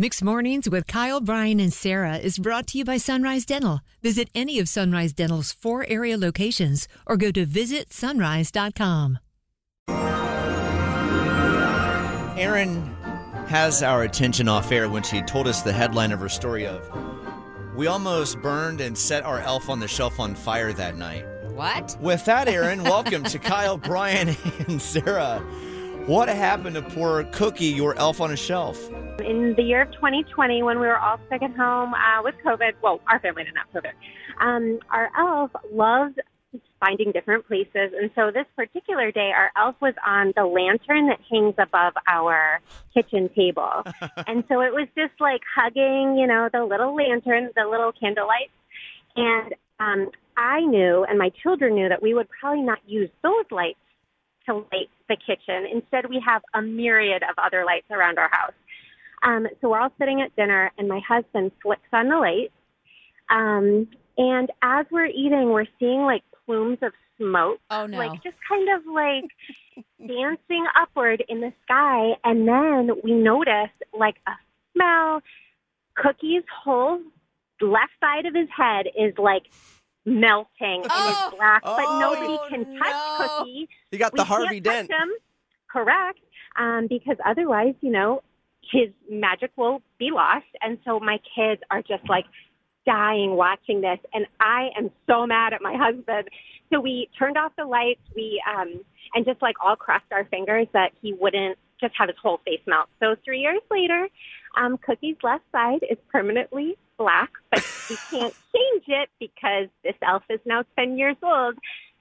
Mixed Mornings with Kyle, Brian, and Sarah is brought to you by Sunrise Dental. Visit any of Sunrise Dental's four area locations or go to visitsunrise.com. Erin has our attention off air when she told us the headline of her story of We almost burned and set our elf on the shelf on fire that night. What? With that, Erin, welcome to Kyle, Brian, and Sarah. What happened to poor Cookie, your elf on a shelf? In the year of 2020, when we were all stuck at home uh, with COVID, well, our family didn't have COVID, um, our elf loved finding different places. And so this particular day, our elf was on the lantern that hangs above our kitchen table. and so it was just like hugging, you know, the little lantern, the little candlelight. And um, I knew, and my children knew, that we would probably not use those lights to light the kitchen. Instead, we have a myriad of other lights around our house. Um, so we're all sitting at dinner, and my husband flicks on the light. Um, and as we're eating, we're seeing like plumes of smoke, Oh no. like just kind of like dancing upward in the sky. And then we notice like a smell. Cookie's whole left side of his head is like melting and Oh. is black, but Oh, nobody can touch. Cookie. You got We the Harvey can't touch Dent. Him. Correct. Um, because otherwise, you know, his magic will be lost. And so my kids are just like dying watching this. And I am so mad at my husband. So we turned off the lights. We, um, and just like all crossed our fingers that he wouldn't just have his whole face melt. So three years later, um, Cookie's left side is permanently black, but we can't change it because this elf is now 10 years old.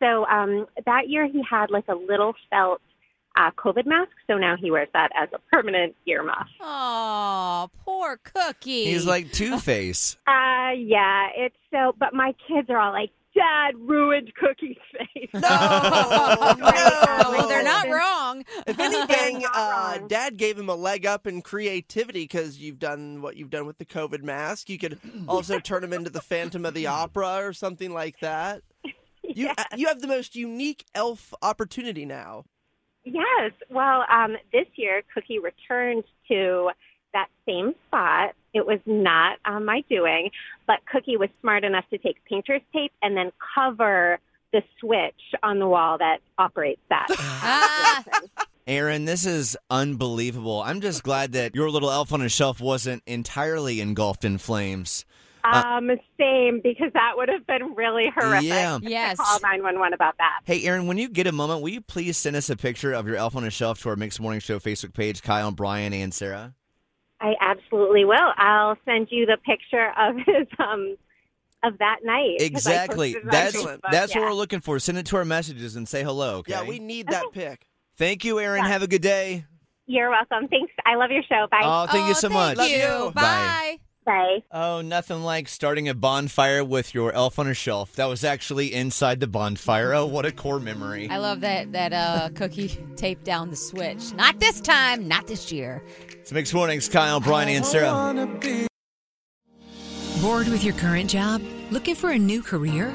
So um, that year he had like a little felt uh, COVID mask. So now he wears that as a permanent earmuff. Oh, poor Cookie. He's like Two Face. Uh, yeah, it's so, but my kids are all like, Dad ruined Cookie's face. No, Oh, no. they're not wrong. If anything, uh. Dad gave him a leg up in creativity because you've done what you've done with the COVID mask. You could also turn him into the Phantom of the Opera or something like that. You uh, you have the most unique elf opportunity now. Yes. Well, um, this year, Cookie returned to that same spot. It was not um, my doing, but Cookie was smart enough to take painter's tape and then cover the switch on the wall that operates that. Erin, this is unbelievable. I'm just glad that your little elf on a shelf wasn't entirely engulfed in flames. Um, same, because that would have been really horrific. Yeah. Yes. Call 911 about that. Hey, Erin, when you get a moment, will you please send us a picture of your elf on a shelf to our Mixed Morning Show Facebook page, Kyle and Brian and Sarah? I absolutely will. I'll send you the picture of his um of that night. Exactly. posted it on That's Excellent. That's yeah. what we're looking for. Send it to our messages and say hello. Okay. Yeah, we need that pic. Thank you, Erin. Yeah. Have a good day. You're welcome. Thanks. I love your show. Bye. Oh, thank you Oh, so thank much. Love you. you. Bye. Bye. Oh, nothing like starting a bonfire with your elf on a shelf. That was actually inside the bonfire. Oh, what a core memory. I love that that uh, Cookie taped down the switch. Not this time. Not this year. It's Mixed Mornings, Kyle, Brian, and Sarah. Bored with your current job? Looking for a new career?